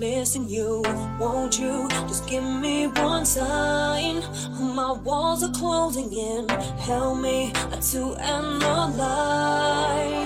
missing you. Won't you just give me one sign? My walls are closing in. Help me to end the light.